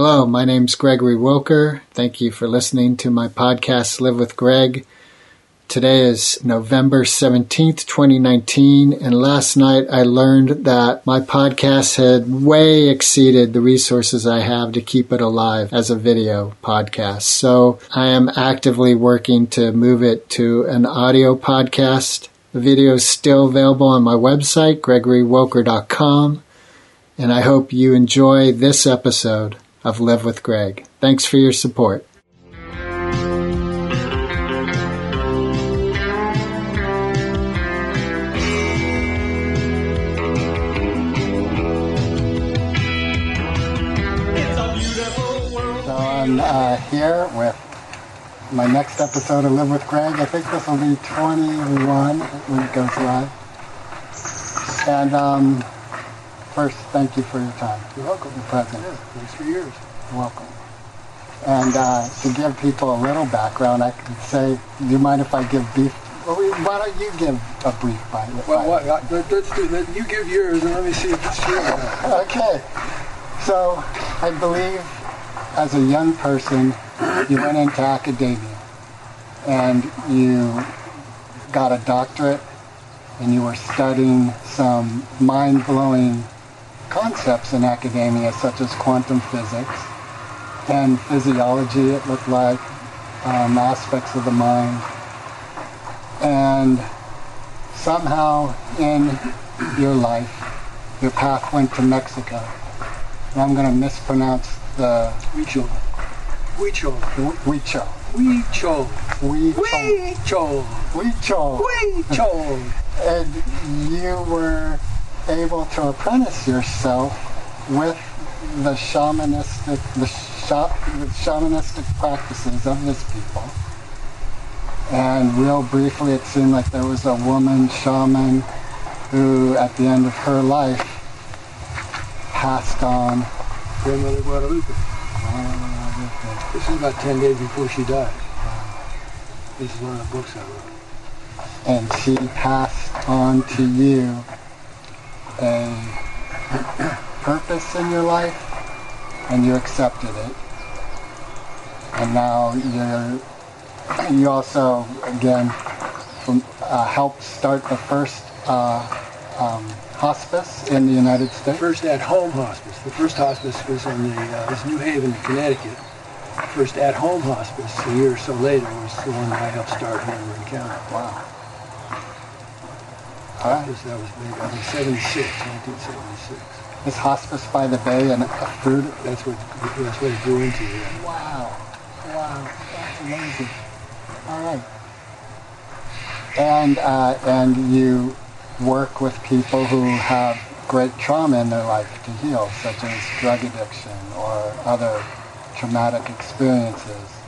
Hello, my name's Gregory Wilker. Thank you for listening to my podcast, Live with Greg. Today is November 17th, 2019, and last night I learned that my podcast had way exceeded the resources I have to keep it alive as a video podcast. So I am actively working to move it to an audio podcast. The video is still available on my website, gregorywilker.com, and I hope you enjoy this episode of Live with Greg. Thanks for your support. Uh, here with my next episode of Live with Greg. I think this will be 21 when it goes live. And um, first, thank you for your time. You're welcome. Your presence. Yeah, thanks for yours. You're welcome. And uh, to give people a little background, I could say, do you mind if I give brief? Well, we- why don't you give a brief bio? Well, what, uh, let, let's do that. You give yours and let me see if it's true. Okay. So, I believe as a young person, you went into academia and you got a doctorate and you were studying some mind blowing concepts in academia, such as quantum physics and physiology, it looked like, um, aspects of the mind. And somehow in your life, your path went to Mexico. And I'm going to mispronounce the... Huicho. Huicho. Huicho. Huicho. Huicho. Huicho. Huicho. And you were able to apprentice yourself with the shamanistic, the, sha- the shamanistic practices of this people. And real briefly, it seemed like there was a woman shaman who, at the end of her life, passed on. Grandmother Guadalupe. This is about 10 days before she died. This is one of the books I wrote. and she passed on to you a purpose in your life and you accepted it and now you're you also again from, uh, helped start the first uh, um, hospice in the United States First at-home hospice. The first hospice was in the, uh, was New Haven, Connecticut. First at-home hospice a year or so later was the one that I helped start here in County. wow all was, that was maybe, I think 76, 1976. this hospice by the bay and a food That's what, that's what it grew into. Yeah. Wow. Wow. That's amazing. All right. And uh, and you work with people who have great trauma in their life to heal, such as drug addiction or other traumatic experiences,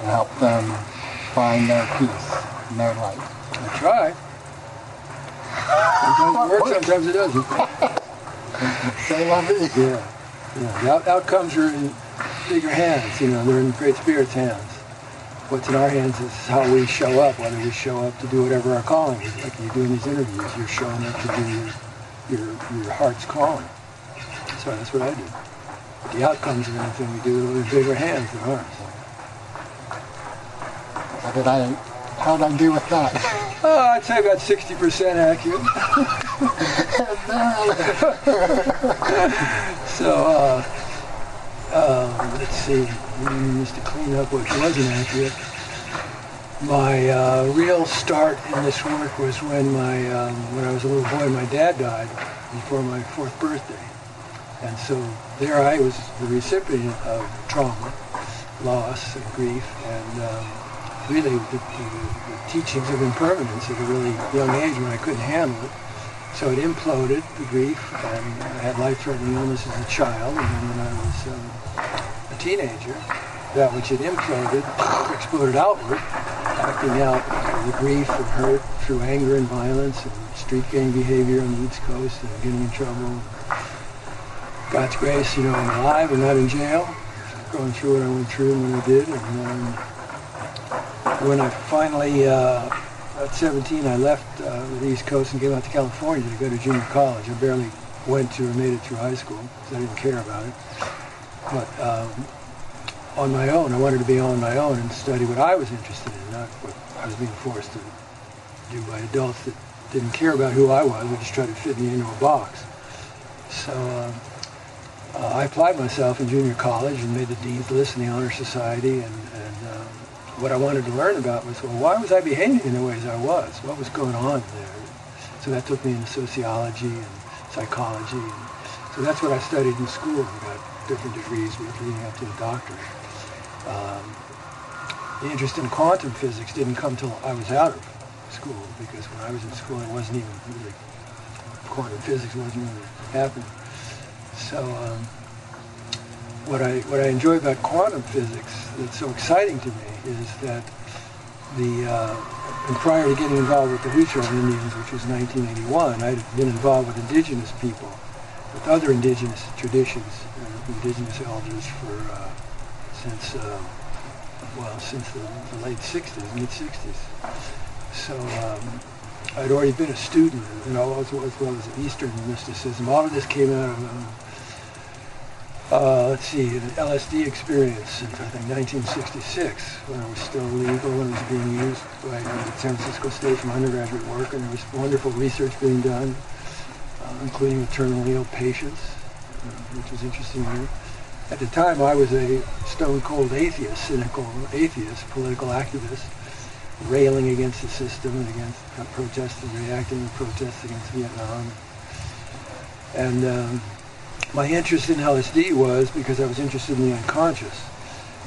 and help them find their peace in their life. I try. Sometimes it works, sometimes it doesn't. Say la vie. Yeah. Yeah. The out- outcomes are in bigger hands, you know, they're in Great Spirit's hands. What's in our hands is how we show up, whether we show up to do whatever our calling is. Like you do in these interviews, you're showing up to do your, your, your heart's calling. So that's what I do. But the outcomes of anything we do are in bigger hands than ours. How did I? How did I do with that? Oh, I'd say about 60% accurate. So, uh, uh, let's see, just to clean up what wasn't accurate. My uh, real start in this work was when my um, when I was a little boy, my dad died before my fourth birthday, and so there I was the recipient of trauma, loss, and grief, and um, really the, the, the teachings of impermanence at a really young age when I couldn't handle it. So it imploded, the grief, and I had life-threatening illness as a child, and then when I was um, a teenager, that which had imploded exploded outward, acting out the grief and hurt through anger and violence and street gang behavior on the East Coast and getting in trouble. God's grace, you know, I'm alive and not in jail, going through what I went through and what I did, and um, when I finally uh, at 17, I left uh, the East Coast and came out to California to go to junior college. I barely went to or made it through high school because I didn't care about it. but um, on my own. I wanted to be on my own and study what I was interested in, not what I was being forced to do by adults that didn't care about who I was. They just tried to fit me into a box. So um, uh, I applied myself in junior college and made the dean's list in the honor society. And, what I wanted to learn about was, well, why was I behaving in the ways I was? What was going on there? So that took me into sociology and psychology. And so that's what I studied in school. I got different degrees leading up to the doctorate. Um, the interest in quantum physics didn't come till I was out of school because when I was in school it wasn't even really, quantum physics wasn't really happening. So um, what I what I enjoy about quantum physics that's so exciting to me is that the uh, and prior to getting involved with the Huichol Indians, which was 1981, I'd been involved with indigenous people, with other indigenous traditions, uh, indigenous elders for uh, since uh, well since the, the late 60s, mid 60s. So um, I'd already been a student, you know, as well as, Eastern mysticism. All of this came out of um, uh, let's see, the LSD experience since I think 1966 when it was still legal and was being used by uh, San Francisco State for undergraduate work, and there was wonderful research being done, uh, including with terminally ill patients, uh, which was interesting to. At the time, I was a stone cold atheist, cynical atheist, political activist, railing against the system and against uh, protesting, reacting and protests against Vietnam. And um, my interest in LSD was because I was interested in the unconscious.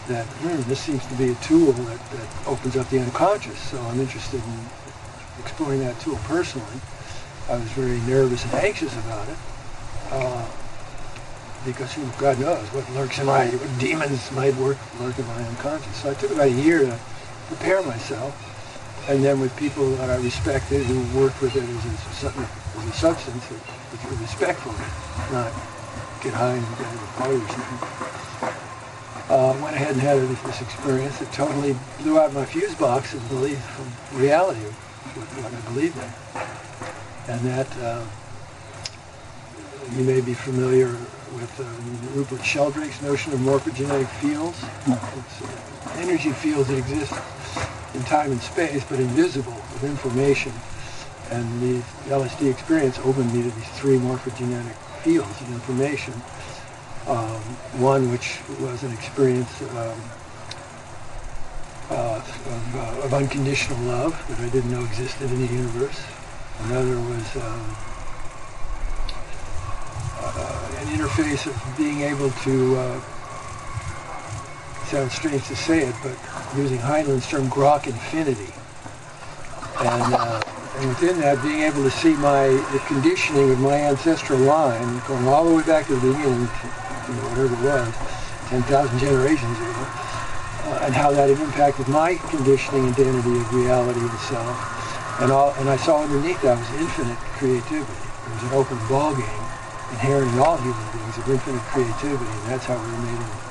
That hmm, this seems to be a tool that, that opens up the unconscious, so I'm interested in exploring that tool personally. I was very nervous and anxious about it. Uh, because who, God knows what lurks in my, what demons might work, lurk in my unconscious. So I took about a year to prepare myself, and then with people that I respected who worked with it as a, as a substance, with respect for it, not get high and go to or. Uh, went ahead and had this, experience It totally blew out my fuse box and belief from reality what, I believed in. And that uh, you may be familiar with uh, Rupert Sheldrake's notion of morphogenetic fields. It's uh, energy fields that exist in time and space, but invisible with information. And the LSD experience opened me to these three morphogenetic fields of information. Um, one which was an experience um, uh, of, uh, of, unconditional love that I didn't know existed in the universe. Another was um, uh, an interface of being able to, uh, sounds strange to say it, but using Heinlein's term, grok infinity. And uh, and within that, being able to see my the conditioning of my ancestral line going all the way back to the beginning, you know, whatever it was, 10,000 generations ago, uh, and how that had impacted my conditioning identity of reality itself. And, all, and I saw underneath that was infinite creativity. There was an open ball game inherent in all human beings of infinite creativity, and that's how we were made in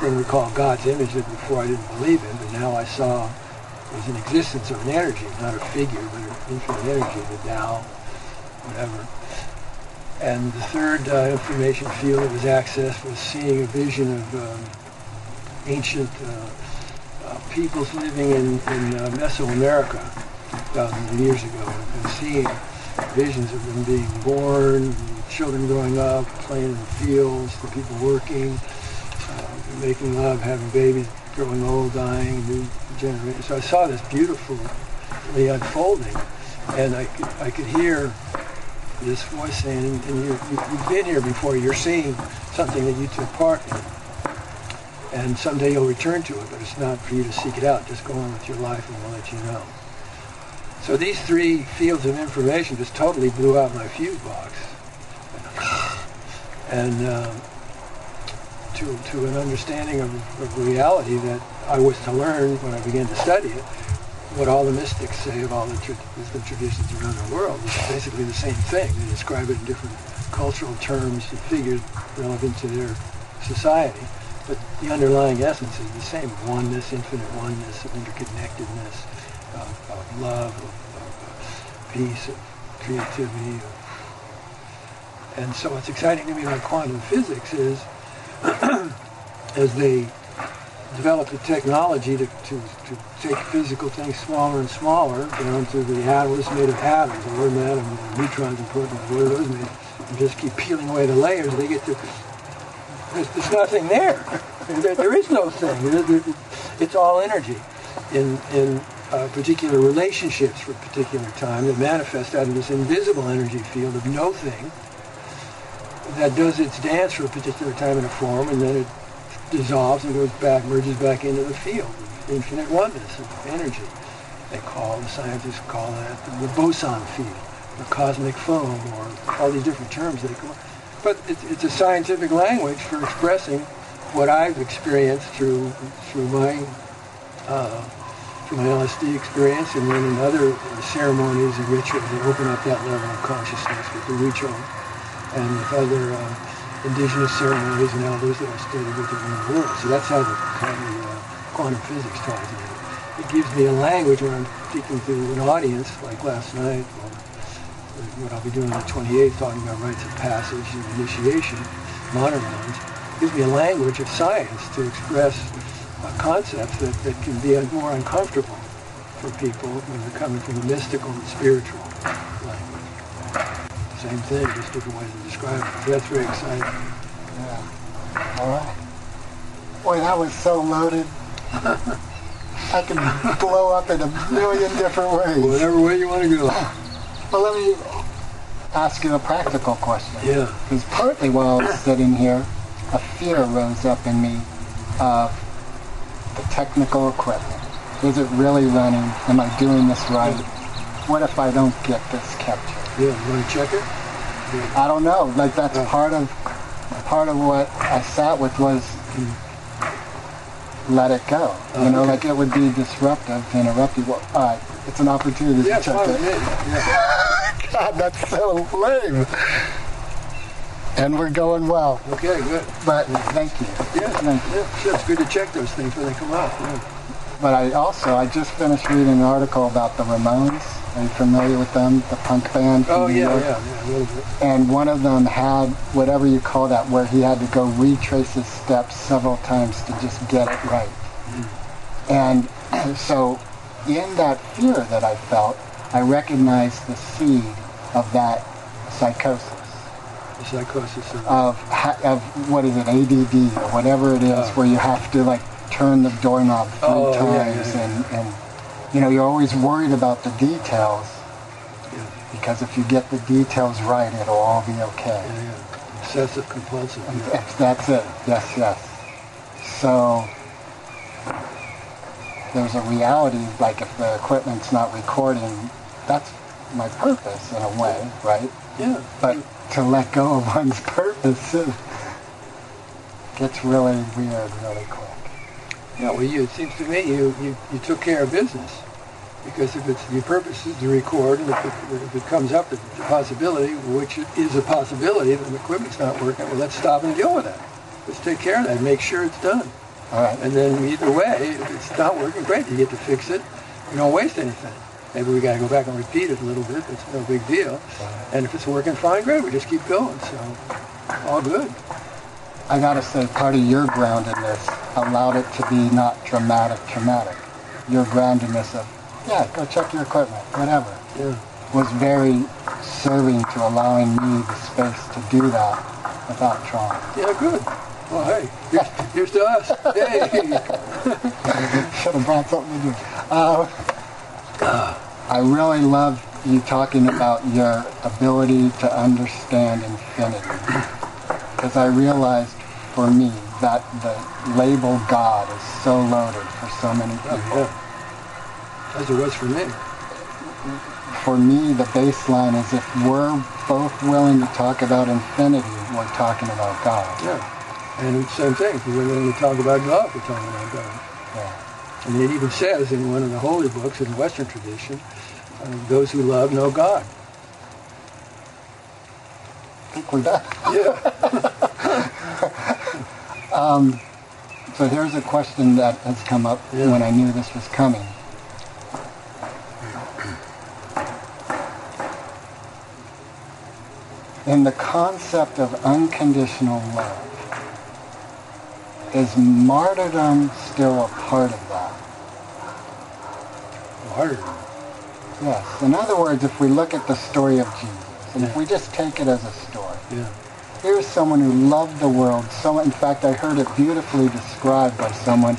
thing we call God's image that before I didn't believe in, but now I saw was an existence of an energy, not a figure, but an infinite energy, the Tao, whatever. And the third uh, information field that was accessed was seeing a vision of um, ancient uh, uh, peoples living in, in uh, Mesoamerica thousands of years ago, and seeing visions of them being born, children growing up, playing in the fields, the people working, uh, making love, having babies, growing old, dying, new generation. So I saw this beautifully unfolding, and I could, I could hear this voice saying, and you, have been here before, you're seeing something that you took part in. And someday you'll return to it, but it's not for you to seek it out. Just go on with your life and we'll let you know. So these three fields of information just totally blew out my fuse box. And uh, to, to an understanding of, of reality that I was to learn when I began to study it, what all the mystics say of all the tra- traditions around the world is basically the same thing. They describe it in different cultural terms and figures relevant to their society. But the underlying essence is the same, oneness, infinite oneness, of interconnectedness, of, of love, of, of, peace, of creativity. Of, and so what's exciting to me about quantum physics is as they developed the technology to, to, to take physical things smaller and smaller down to the atoms made of atoms, or an atom, neutrons and protons, what are those made? And just keep peeling away the layers, they get to, there's, there's nothing there. there. There is no thing. It's all energy in, in uh, particular relationships for particular time that manifest out of this invisible energy field of no thing that does its dance for a particular time in a form and then it dissolves and goes back, merges back into the field. Infinite oneness of energy. They call, the scientists call that the boson field, the cosmic foam, or all these different terms they call But it's, it's a scientific language for expressing what I've experienced through through my uh, through my LSD experience, and then in other ceremonies and rituals that open up that level of consciousness with the ritual, and with other uh, indigenous ceremonies and elders that I studied with around the world. So that's how the, how the uh, quantum physics ties in. It gives me a language when I'm speaking to an audience, like last night, or what I'll be doing on the 28th, talking about rites of passage and initiation, modern ones. Gives me a language of science to express concepts that, that can be more uncomfortable for people when they're coming from the mystical and spiritual language. Same thing, just different ways of describing it. That's very exciting. Yeah. All right. Boy, that was so loaded. I can blow up in a million different ways. Whatever way you want to go. Well, let me ask you a practical question. Yeah. Because partly while I was sitting here, a fear rose up in me of the technical equipment. Is it really running? Am I doing this right? What if I don't get this captured? Yeah, you want to check it? Yeah. I don't know. Like that's uh, part of part of what I sat with was let it go. Uh, you know, okay. like it would be disruptive to interrupt you. Well, all right, it's an opportunity yeah, to check it. Yeah. God, that's so lame. And we're going well. Okay, good. But thank you. Yeah, thank you. yeah, sure. It's good to check those things when they come out. Yeah. But I also, I just finished reading an article about the Ramones. Are you familiar with them? The punk band Oh, yeah, yeah, yeah, a little. And one of them had whatever you call that, where he had to go retrace his steps several times to just get it right. Mm. And so in that fear that I felt, I recognized the seed of that psychosis The psychosis of, of, of what is it, ADD or whatever it is, oh. where you have to like turn the doorknob three oh, times yeah, yeah, and, and you know you're always worried about the details because if you get the details right, it'll all be okay. Yeah, yeah. Obsessive compulsive. That's it. Yes, yes. So there's a reality, like if the equipment's not recording, that's my purpose in a way, right? Yeah. But to let go of one's purpose gets really weird really quick. Yeah, well, you, it seems to me you, you, you took care of business. Because if it's your purpose is to record, and if it, if it comes up as a possibility, which is a possibility, that the equipment's not working, well, let's stop and deal with that. Let's take care of that, and make sure it's done. All right. And then either way, if it's not working, great, you get to fix it. You don't waste anything. Maybe we got to go back and repeat it a little bit. It's no big deal. And if it's working fine, great. We just keep going. So all good. I got to say, part of your groundedness allowed it to be not dramatic, traumatic. Your groundedness of, yeah, go check your equipment, whatever, yeah. was very serving to allowing me the space to do that without trauma. Yeah, good. Well, hey, here's, here's to us. Hey. Should have brought something to do. Uh, I really love you talking about your ability to understand infinity. Because I realized for me that the label God is so loaded for so many people. Yeah. As it was for me. For me, the baseline is if we're both willing to talk about infinity, we're talking about God. Yeah. And it's the same thing, if we're willing to talk about God, we're talking about God. Yeah. And it even says in one of the holy books in the Western tradition, uh, those who love know God. I think we're done. Yeah. um, so there's a question that has come up yeah. when I knew this was coming. In the concept of unconditional love, is martyrdom still a part of that? Martyrdom. Yes. In other words, if we look at the story of Jesus, and if we just take it as a story, Yeah. Here's someone who loved the world. In fact, I heard it beautifully described by someone.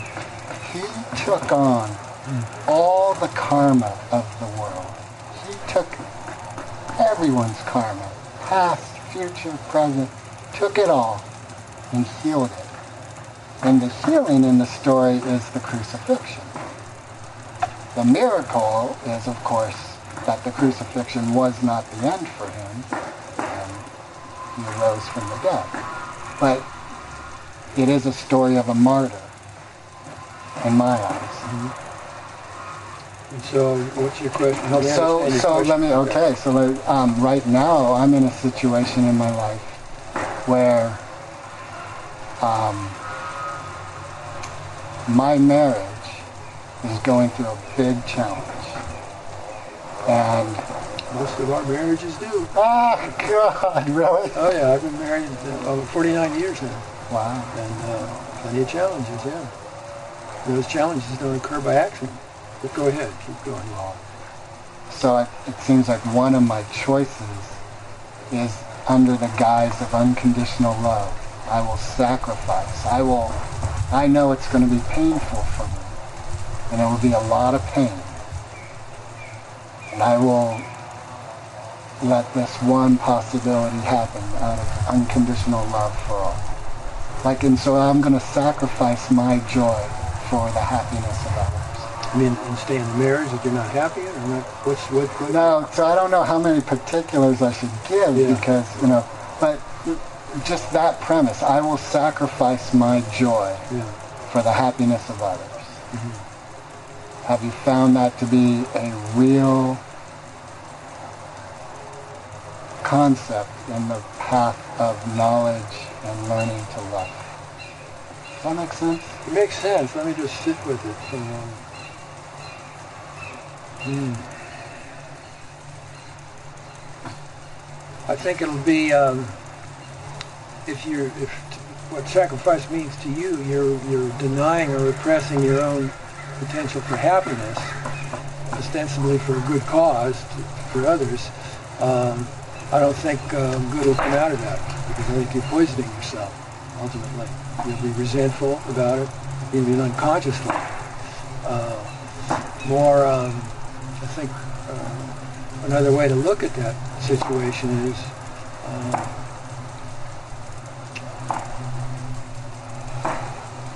He took on all the karma of the world. He took everyone's karma, past, future, present, took it all and healed it. And the healing in the story is the crucifixion. The miracle is, of course, that the crucifixion was not the end for him, he arose from the dead. But it is a story of a martyr, in my eyes. And so, what's your question? Help So, so question. let me. Okay, so um, right now I'm in a situation in my life where um, my marriage is going through a big challenge, and Most of our marriages do. ah, God, really? Oh yeah, I've been married uh, over 49 years now, Wow. and uh, plenty of challenges. Yeah, those challenges don't occur by accident. But go ahead, keep going. So it, it seems like one of my choices is under the guise of unconditional love. I will sacrifice. I will, I know it's going to be painful for me. And it will be a lot of pain. And I will let this one possibility happen out of unconditional love for all. Like, and so I'm going to sacrifice my joy for the happiness of others. I mean, and stay in the marriage if you're not happy or not? What's what? what No, so I don't know how many particulars I should give Yeah. because, you know, but just that premise, I will sacrifice my joy Yeah. for the happiness of others. Mm-hmm. Have you found that to be a real concept in the path of knowledge and learning to love? Does that make sense? It makes sense. Let me just sit with it. Um, hmm. I think it'll be um, if you're if what sacrifice means to you, you're you're denying or repressing your own potential for happiness, ostensibly for a good cause to, for others. Um, I don't think um, good will come out of that because I think you're poisoning yourself ultimately. You'll be resentful about it, even unconsciously. Uh, more, um, I think, uh, another way to look at that situation is um,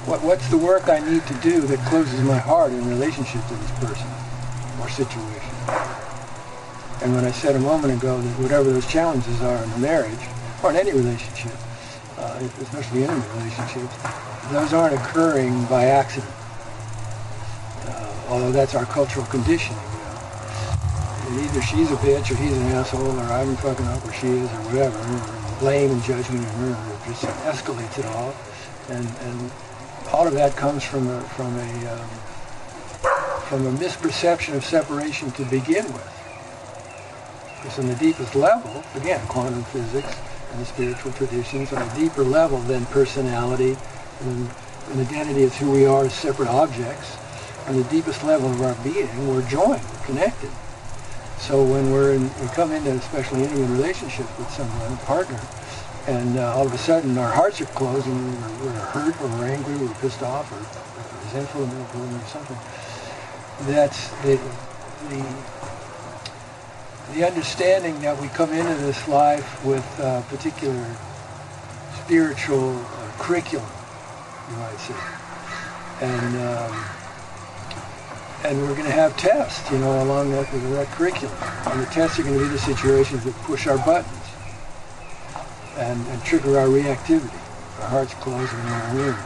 what, what's the work I need to do that closes my heart in relationship to this person or situation? And when I said a moment ago that whatever those challenges are in the marriage, or in any relationship, uh, especially intimate relationships, those aren't occurring by accident. Uh, although that's our cultural conditioning. You know. Either she's a bitch, or he's an asshole, or I'm fucking up, or she is, or whatever. And blame and judgment and murder just escalates it all, and and all of that comes from a from a um, from a misperception of separation to begin with. Because on the deepest level, again, quantum physics and the spiritual traditions, on a deeper level than personality and an identity as who we are as separate objects, on the deepest level of our being, we're joined, we're connected. So when we're in, we come into especially intimate relationships with someone, a partner, and uh, all of a sudden our hearts are closed and we're, we're hurt or we're angry we're pissed off or, or resentful or something, that's the, the the understanding that we come into this life with a particular spiritual uh, curriculum, you might say, and um, and we're going to have tests, you know, along that with that curriculum, and the tests are going to be the situations that push our buttons and, and trigger our reactivity. Our hearts close and we're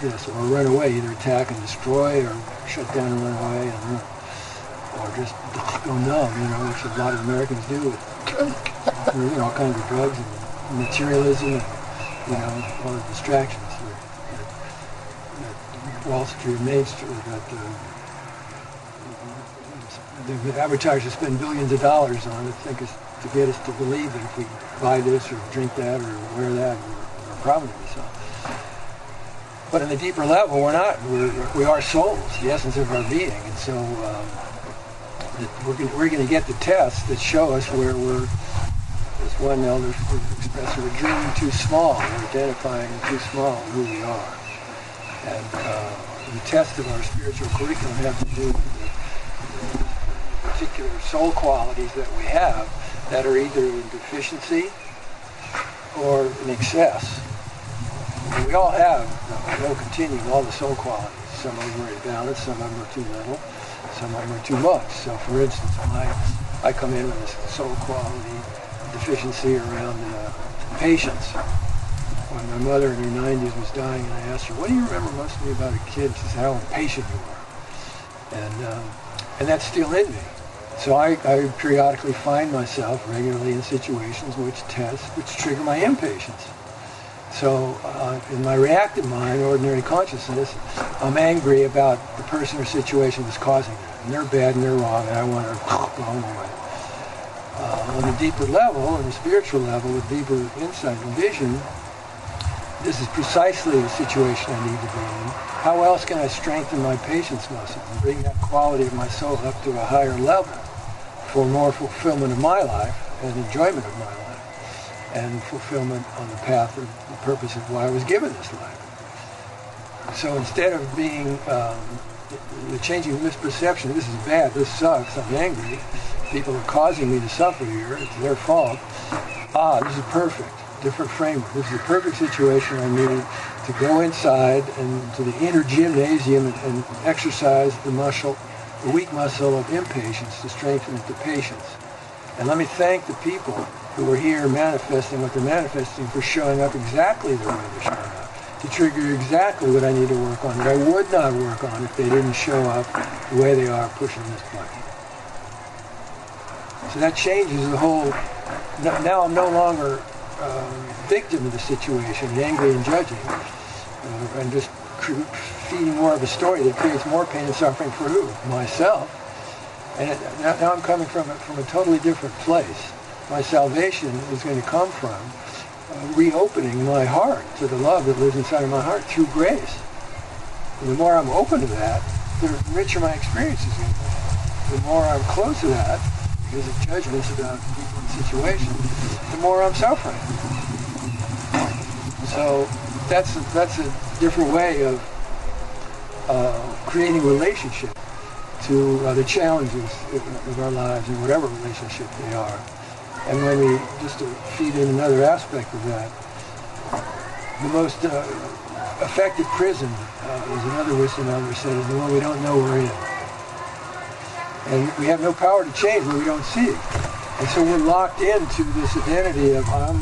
this, or run away, either attack and destroy, or shut down and run away, and run or just go numb, you know, which a lot of Americans do with you know, all kinds of drugs and materialism and, you know, all the distractions that, Wall Street, Main Street, that uh, the advertisers spend billions of dollars on to think us, to get us to believe that if we buy this or drink that or wear that, we're, we're probably so. But in the deeper level, we're not. We're, we are souls, the essence of our being. And so um, we're going we're to get the tests that show us where we're, as one elder expressed, we're dreaming too small. We're identifying too small who we are. And uh, the test of our spiritual curriculum have to do with the particular soul qualities that we have that are either in deficiency or in excess. And we all have, no continuum, all the soul qualities. Some of them are in balance, some of them are too little, some of them too much. So for instance, my, I come in with a soul quality deficiency around uh, patience. When my mother in her 90s was dying and I asked her, what do you remember most of me about a kid? She said, how impatient you are. And, um, and that's still in me. So I, I, periodically find myself regularly in situations which test, which trigger my impatience. So uh, in my reactive mind, ordinary consciousness, I'm angry about the person or situation that's causing it. And they're bad and they're wrong and I want to go away. Uh, on a deeper level, on a spiritual level, with deeper insight and vision, this is precisely the situation I need to be in. How else can I strengthen my patience muscle and bring that quality of my soul up to a higher level for more fulfillment of my life and enjoyment of my life and fulfillment on the path of the purpose of why I was given this life. So instead of being um, the changing misperception, this is bad, this sucks, I'm angry, people are causing me to suffer here, it's their fault. Ah, this is perfect different framework. This is the perfect situation I needed to go inside and to the inner gymnasium and, and exercise the muscle, the weak muscle of impatience to strengthen to patience. And let me thank the people who are here manifesting what they're manifesting for showing up exactly the way they're showing up, to trigger exactly what I need to work on that I would not work on if they didn't show up the way they are pushing this button. So that changes the whole, now I'm no longer um, victim of the situation, angry and judging, uh, and just feeding more of a story that creates more pain and suffering for who? Myself. And it, now, I'm coming from a, from a totally different place. My salvation is going to come from uh, reopening my heart to the love that lives inside of my heart through grace. And the more I'm open to that, the richer my experience is going to be. The more I'm close to that, because of judgments about people and situations, the more I'm suffering. So that's a, that's a different way of uh, creating relationship to uh, the challenges of our lives in whatever relationship they are. And when we, just to feed in another aspect of that, the most uh, effective prison uh, is another wisdom elder said, is the one we don't know we're in. And we have no power to change what we don't see. It. And so we're locked into this identity of I'm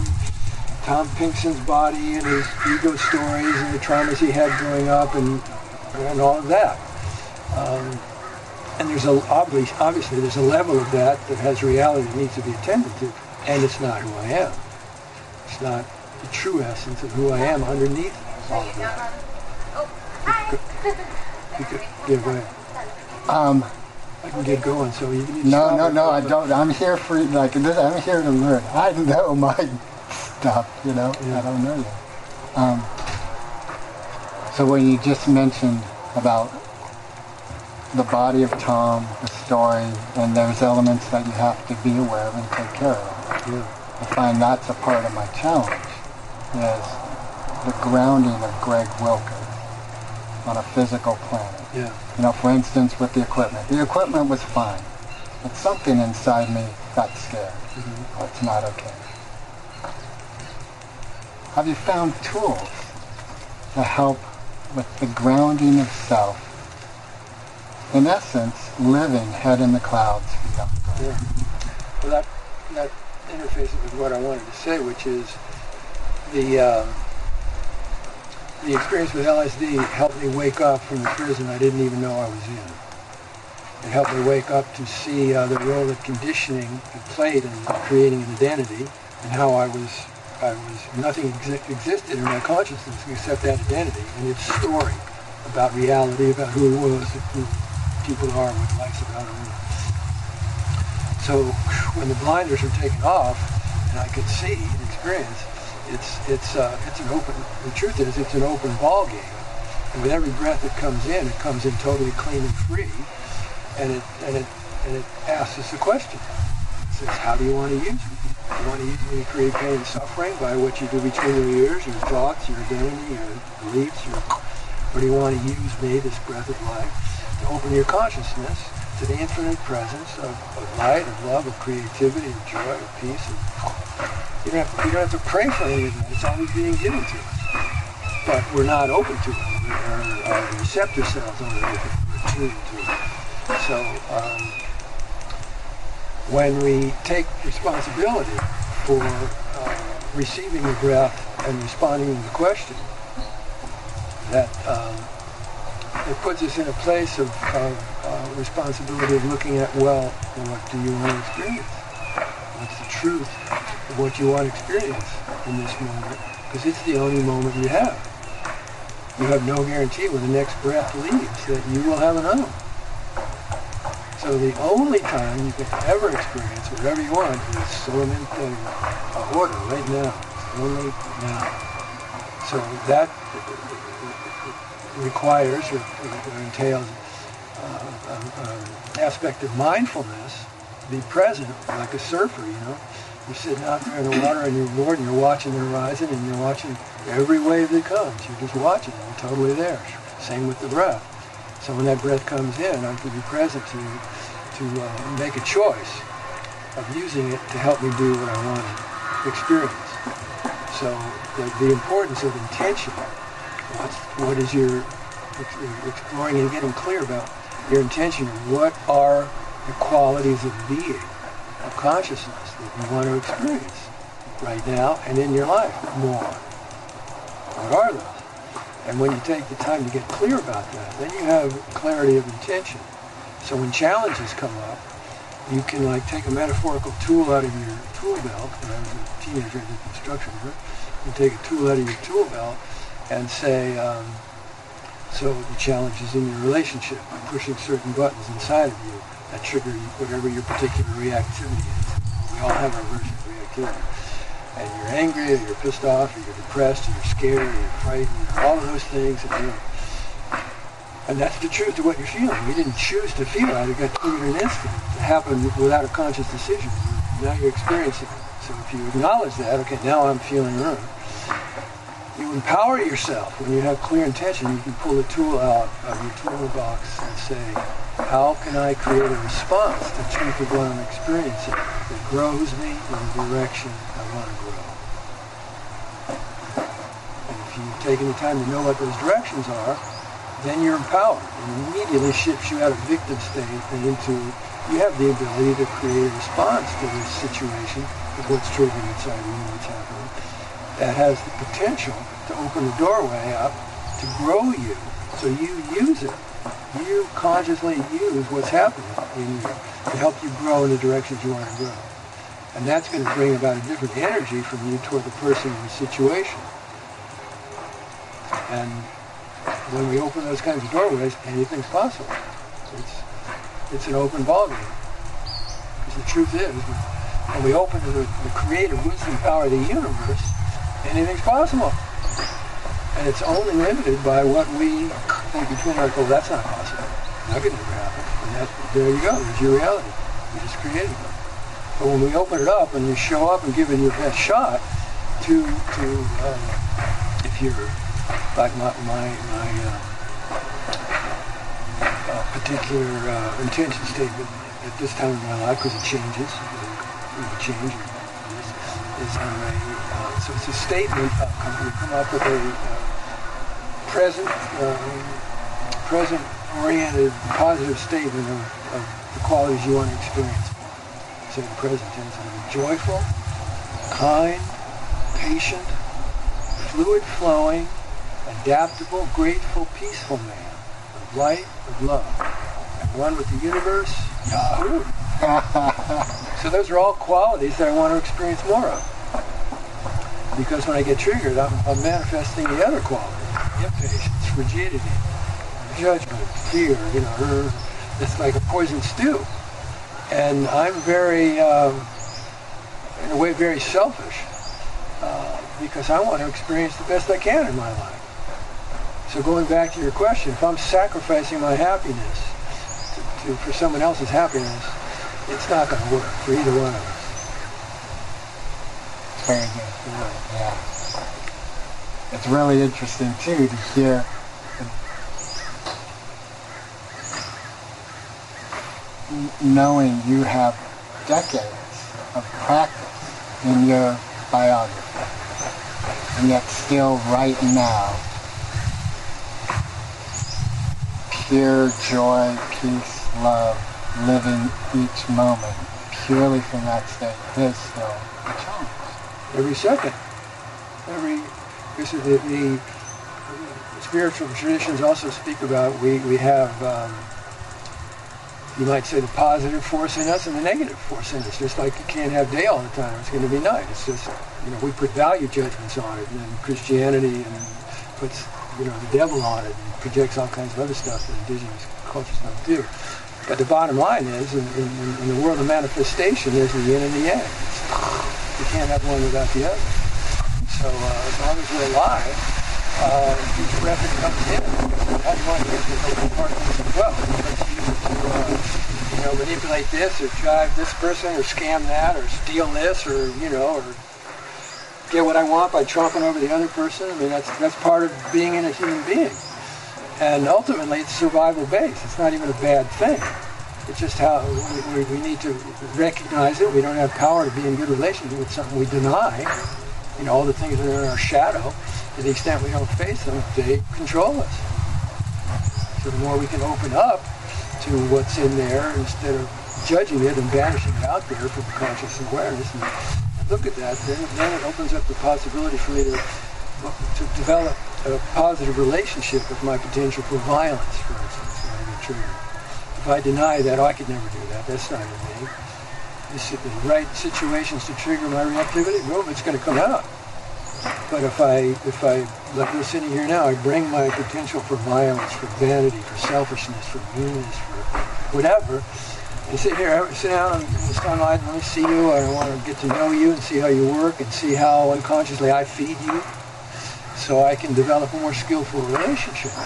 Tom Pinkson's body and his ego stories and the traumas he had growing up and, and all of that. Um, and there's a, obviously, obviously there's a level of that that has reality that needs to be attended to. And it's not who I am. It's not the true essence of who I am underneath all of that. Oh, hi. You could, you could, yeah, go. Um, I can get going, so you need No, no, no, I don't. I'm here for, like, this, I'm here to learn. I know my stuff, you know. Yeah. I don't know yet. Um, so when you just mentioned about the body of Tom, the story, and there's elements that you have to be aware of and take care of. Yeah. I find that's a part of my challenge, is the grounding of Greg Wilker on a physical planet. Yeah. You know, for instance, with the equipment. The equipment was fine, but something inside me got scared. Mm-hmm. Oh, it's not okay. Have you found tools to help with the grounding of self? In essence, living head in the clouds. Yeah. Well, that, that interfaces with what I wanted to say, which is the um, the experience with LSD helped me wake up from the prison I didn't even know I was in. It helped me wake up to see uh, the role that conditioning had played in creating an identity and how I was, I was nothing ex- existed in my consciousness except that identity and its story about reality, about who it was, who people are, what life's about. So when the blinders are taken off and I could see and experience, it's it's uh, it's an open. The truth is, it's an open ball game, And with every breath that comes in, it comes in totally clean and free. And it, and it, and it asks us a question. It says, how do you want to use me? You want to use me to create pain and suffering by what you do between your ears, your thoughts, your identity, your beliefs, your, or do you want to use me, this breath of life, open your consciousness to the infinite presence of, of light, of love, of creativity, of joy, of peace. And you, don't have, you don't have to pray for anything. It's always being given to us. But we're not open to it. Our, our receptor cells aren't open. We're tuned to it. So um, when we take responsibility for uh, receiving the breath and responding to the question, that um, it puts us in a place of, uh, responsibility of looking at, well, what do you want to experience? What's the truth of what you want to experience in this moment? Because it's the only moment you have. You have no guarantee when the next breath leaves that you will have another one. So the only time you can ever experience whatever you want is solamente ahora, right now. It's Only now. So that requires or, or entails uh, an aspect of mindfulness. Be present like a surfer, you know. You're sitting out there in the water and you're bored and you're watching the horizon and you're watching every wave that comes. You're just watching it. You're totally there. Same with the breath. So when that breath comes in, I can be present to, to uh, make a choice of using it to help me do what I want to experience. So the, the importance of intention, what's, what is your, exploring and getting clear about your intention, what are the qualities of being, of consciousness that you want to experience right now and in your life more. What are those? And when you take the time to get clear about that, then you have clarity of intention. So when challenges come up, you can like take a metaphorical tool out of your tool belt. When I was a teenager, I did construction work. You take a tool out of your tool belt and say, um, so the challenge is in your relationship, I'm pushing certain buttons inside of you that trigger whatever your particular reactivity is. We all have our version of reactivity and you're angry, or you're pissed off, or you're depressed, or you're scared, or you're frightened, all of those things. And, you and that's the truth of what you're feeling. You didn't choose to feel that. It got triggered in an instant. It happened without a conscious decision. Now you're experiencing it. So if you acknowledge that, okay, now I'm feeling. You empower yourself. When you have clear intention, you can pull a tool out of your toolbox and say, how can I create a response to the truth of what I'm experiencing that grows me in the direction I want to grow? And if you've taken the time to know what those directions are, then you're empowered. And immediately shifts you out of victim state and into, you have the ability to create a response to this situation of what's triggering inside you and what's happening, that has the potential to open the doorway up to grow you. So you use it. You consciously use what's happening in you to help you grow in the directions you want to grow. And that's going to bring about a different energy from you toward the person and the situation. And when we open those kinds of doorways, anything's possible. It's, it's an open ballgame. Because the truth is, when we open to the, the creative wisdom power of the universe, anything's possible. And it's only limited by what we think between our goals. That's not possible. That could never happen. And that, there you go. There's your reality. You just created it. But when we open it up and you show up and give it your best shot to, to um, if you're like my, my, my uh, uh, particular uh, intention statement at this time in my life, because it changes, it will change, is, uh, so it's a statement, of, we come up with a uh, present, um, present-oriented, positive statement of, of the qualities you want to experience. So the present tense, I'm joyful, kind, patient, fluid-flowing, adaptable, grateful, peaceful man of light, of love, one with the universe, Yahoo. so those are all qualities that I want to experience more of. Because when I get triggered, I'm, I'm manifesting the other qualities. Impatience, frigidity, judgment, fear, you know, it's like a poison stew. And I'm very, um, in a way, very selfish uh, because I want to experience the best I can in my life. So going back to your question, if I'm sacrificing my happiness to, to, for someone else's happiness, it's not going to work for either one of us. Yeah. It's really interesting too to hear knowing you have decades of practice in your biography, and yet still right now, pure joy, peace, love, living each moment purely from that state is still a challenge. Every second. Every this is the, the spiritual traditions also speak about we we have um, you might say the positive force in us and the negative force in us. Just like you can't have day all the time; it's going to be night. It's just you know we put value judgments on it, and Christianity and puts you know the devil on it and projects all kinds of other stuff that indigenous cultures don't do. But the bottom line is, in, in, in the world of manifestation, there's the yin and the yang. It's, you can't have one without the other. So uh, as long as we're alive, uh, that comes in, that one is the compartments as well. Let's use it to, uh, you know, manipulate this or drive this person or scam that or steal this or, you know, or get what I want by tromping over the other person. I mean, that's, that's part of being in a human being. And ultimately, it's survival based. It's not even a bad thing. It's just how we, we, need to recognize it. We don't have power to be in good relationship with something we deny. You know, all the things that are in our shadow, to the extent we don't face them, they control us. So the more we can open up to what's in there instead of judging it and banishing it out there from conscious awareness and look at that, then, then it opens up the possibility for me to, to develop a positive relationship with my potential for violence, for instance, when I get triggered. If I deny that, oh, I could never do that. That's not in me. This, is the right situations to trigger my reactivity, boom, it's going to come out. But if I, if I, like we're sitting here now, I bring my potential for violence, for vanity, for selfishness, for meanness, for whatever, and sit here, sit down in the sunlight, let me see you, I want to get to know you and see how you work and see how unconsciously I feed you so I can develop a more skillful relationship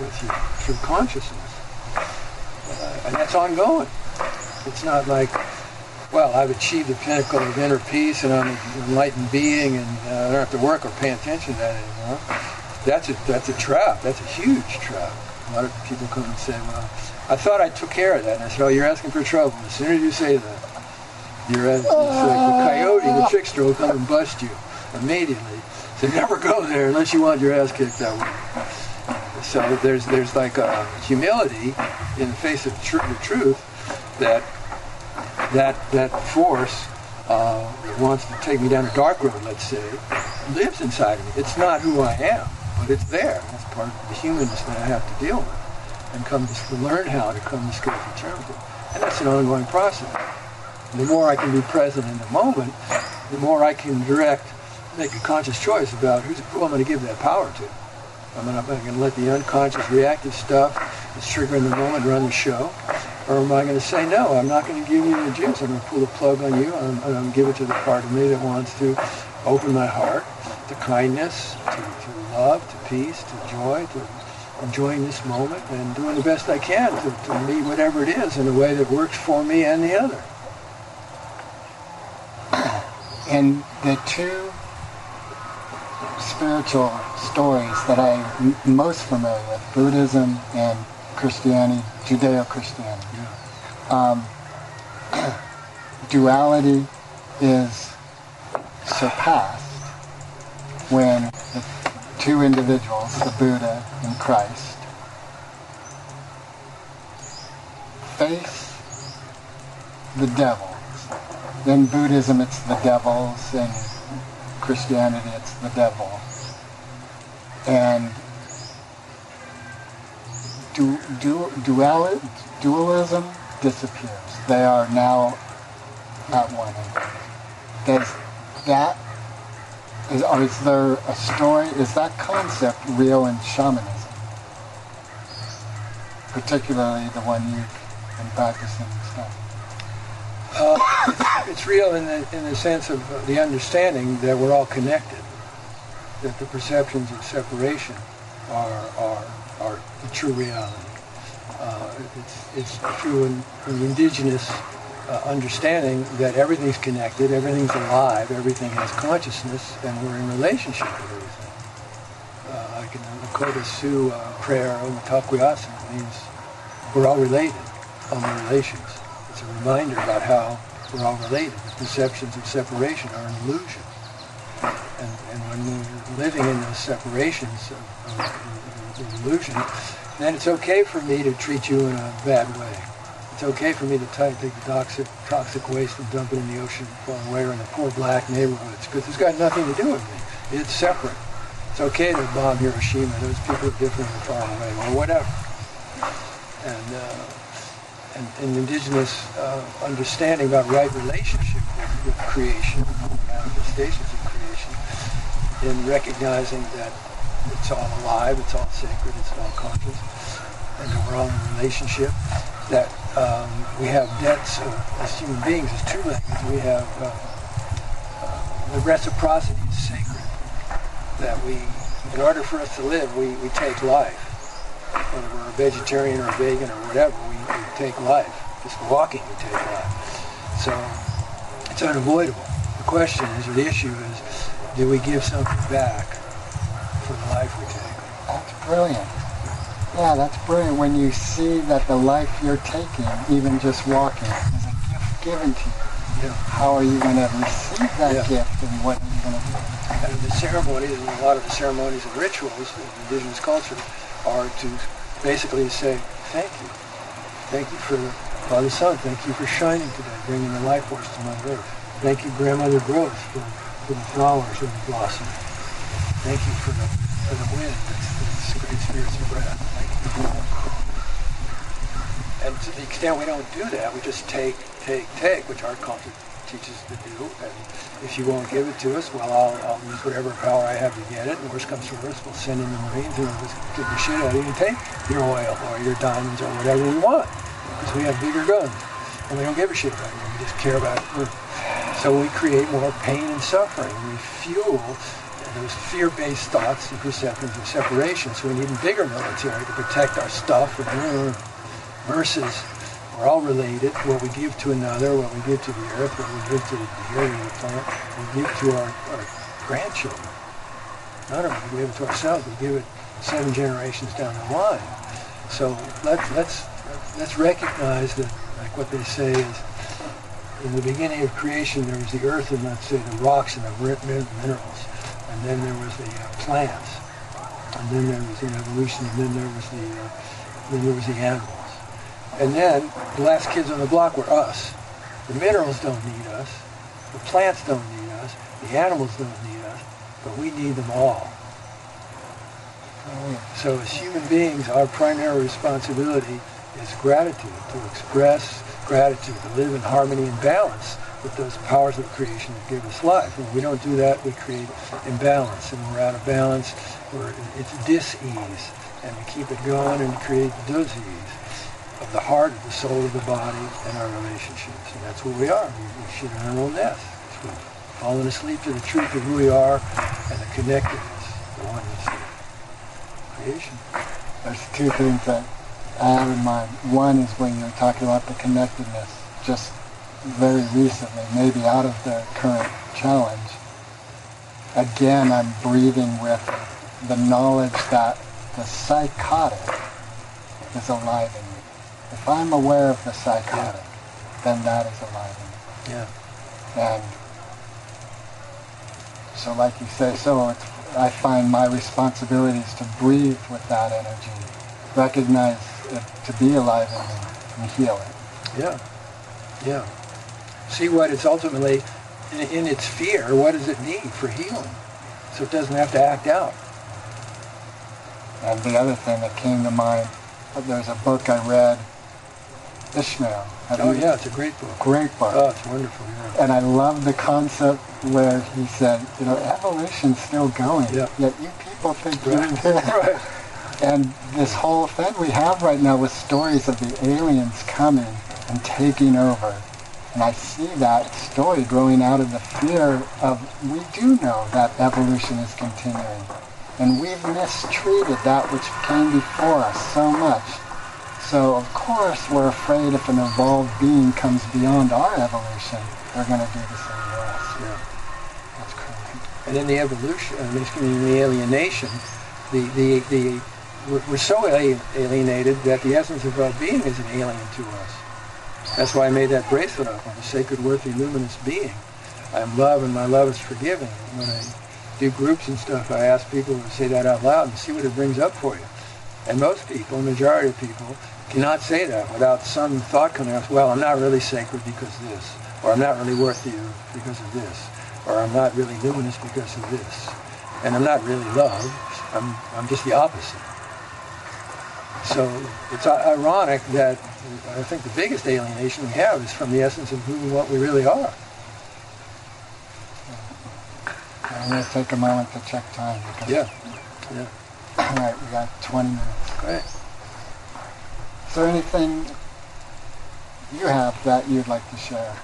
with you through consciousness. And that's ongoing. It's not like, well, I've achieved the pinnacle of inner peace and I'm an enlightened being and uh, I don't have to work or pay attention to that anymore. That's a, that's a trap. That's a huge trap. A lot of people come and say, well, I thought I took care of that. And I said, oh, you're asking for trouble. As soon as you say that, you're as, it's like the coyote, the trickster will come and bust you immediately. So never go there unless you want your ass kicked that way. So there's there's like a humility in the face of tr- the truth that that that force uh, that wants to take me down a dark road, let's say, lives inside of me. It's not who I am, but it's there. That's part of the humanness that I have to deal with and come to learn how to come to skillful terms with. And that's an ongoing process. The more I can be present in the moment, the more I can direct make a conscious choice about who I'm going to give that power to. I'm going to let the unconscious reactive stuff that's triggering the moment run the show, or am I going to say no? I'm not going to give you the juice. I'm going to pull the plug on you. I'm, I'm going to give it to the part of me that wants to open my heart to kindness, to, to love, to peace, to joy, to enjoying this moment and doing the best I can to, to meet whatever it is in a way that works for me and the other. And the two spiritual stories that I'm most familiar with, Buddhism and Christianity, Judeo-Christianity. Um, duality is surpassed when the two individuals, the Buddha and Christ, face the devils. In Buddhism, it's the devils, and Christianity, it's the devil. And du, du, duali, dualism disappears. They are now at one. Does that is, or is there a story? Is that concept real in shamanism? Particularly the one you've been practicing. Uh, it's real in the, in the sense of the understanding that we're all connected, that the perceptions of separation are, are, are the true reality. Uh, it's, it's true in, the indigenous uh, understanding that everything's connected, everything's alive, everything has consciousness, and we're in relationship with everything. Uh, like in the Lakota Sioux uh, prayer, Mitakuye Oyasin, means we're all related, on the relations. It's a reminder about how we're all related. The perceptions of separation are an illusion. And, and when we're living in those separations of, of, of, illusion, then it's okay for me to treat you in a bad way. It's okay for me to take the toxic, toxic waste and dump it in the ocean far away or in the poor black neighborhoods because it's got nothing to do with me. It's separate. It's okay to bomb Hiroshima. Those people are different and far away or whatever. And, uh, and, and indigenous uh, understanding about right relationship with, with creation, creation, in recognizing that it's all alive, it's all sacred, it's all conscious, and that we're all in relationship, that um, we have debts of, as human beings, as two legs, we have uh, uh, the reciprocity is sacred, that we, in order for us to live, we, we take life. Whether we're a vegetarian or a vegan or whatever, we, we take life. Just walking, we take life. So it's unavoidable. The question is, or the issue is, do we give something back for the life we take? That's brilliant. Yeah, that's brilliant when you see that the life you're taking, even just walking, is a gift given to you. Yeah. How are you going to receive that Yeah. gift and what are you going to do? And the ceremonies, and a lot of the ceremonies and rituals of indigenous culture are to basically say, thank you. Thank you for Father Sun. Thank you for shining today, bringing the life force to Mother Earth. Thank you, Grandmother Growth, for, the flowers and the blossom. Thank you for the, for the wind. That's the great spirits of breath. And to the extent we don't do that, we just take, take, take, which our culture teaches to do. And if you won't give it to us, well, I'll, I'll use whatever power I have to get it. And worst comes to worst, we'll send in the Marines and we'll just kick the shit out of you and take your oil or your diamonds or whatever we want. Because we have bigger guns. And we don't give a shit about it. We just care about Earth. So we create more pain and suffering. We fuel those fear-based thoughts and perceptions of separation. So we need a bigger military to protect our stuff versus we're all related. What we give to another, what we give to the earth, what we give to the deer and the plant, we give to our, our grandchildren. Not only we give it to ourselves, we give it seven generations down the line. So let's let's let's recognize that, like what they say is, in the beginning of creation, there was the earth and let's say the rocks and the mi- mi- minerals, and then there was the uh, plants, and then there was the evolution, and then there was the uh, then there was the animals. And then the last kids on the block were us. The minerals don't need us. The plants don't need us. The animals don't need us. But we need them all. So as human beings, our primary responsibility is gratitude, to express gratitude, to live in harmony and balance with those powers of creation that give us life. When we don't do that, we create imbalance. And when we're out of balance, we're, it's dis-ease. And we keep it going and create disease of the heart, of the soul, of the body, and our relationships. And that's where we are. We, we shit in our own nest. We've fallen asleep to the truth of who we are and the connectedness, the oneness of creation. There's two things that I have in mind. One is when you're talking about the connectedness, just very recently, maybe out of the current challenge. Again, I'm breathing with the knowledge that the psychotic is alive in me. If I'm aware of the psychotic, then that is alive in me. Yeah. And so like you say, so it's, I find my responsibility is to breathe with that energy, recognize to be alive in me, and heal it. Yeah. Yeah. See what it's ultimately, in, in its fear, what does it need for healing? So it doesn't have to act out. And the other thing that came to mind, there's a book I read, Ishmael. Have Oh yeah, it's a great book. Great book. Oh, it's wonderful. Yeah. And I love the concept where he said, you know, evolution's still going, Yeah. yet you people think Right. you're right. And this whole thing we have right now with stories of the aliens coming and taking over. And I see that story growing out of the fear of, we do know that evolution is continuing. And we've mistreated that which came before us so much. So of course we're afraid if an evolved being comes beyond our evolution, they're going to do the same to us. Yeah. That's crazy. And in the evolution, I mean, excuse me, in the alienation, the, the, the, we're, we're so alienated that the essence of our being is an alien to us. That's why I made that bracelet up on the sacred, worthy, luminous being. I am love and my love is forgiving. When I do groups and stuff, I ask people to say that out loud and see what it brings up for you. And most people, majority of people, cannot say that without some thought coming up, well, I'm not really sacred because of this, or I'm not really worthy because of this, or I'm not really luminous because of this, and I'm not really love, I'm, I'm just the opposite. So it's ironic that I think the biggest alienation we have is from the essence of who and what we really are. I'm going to take a moment to check time. Because, Yeah, yeah, All right, we got 20 minutes. great. Is there anything you have that you'd like to share?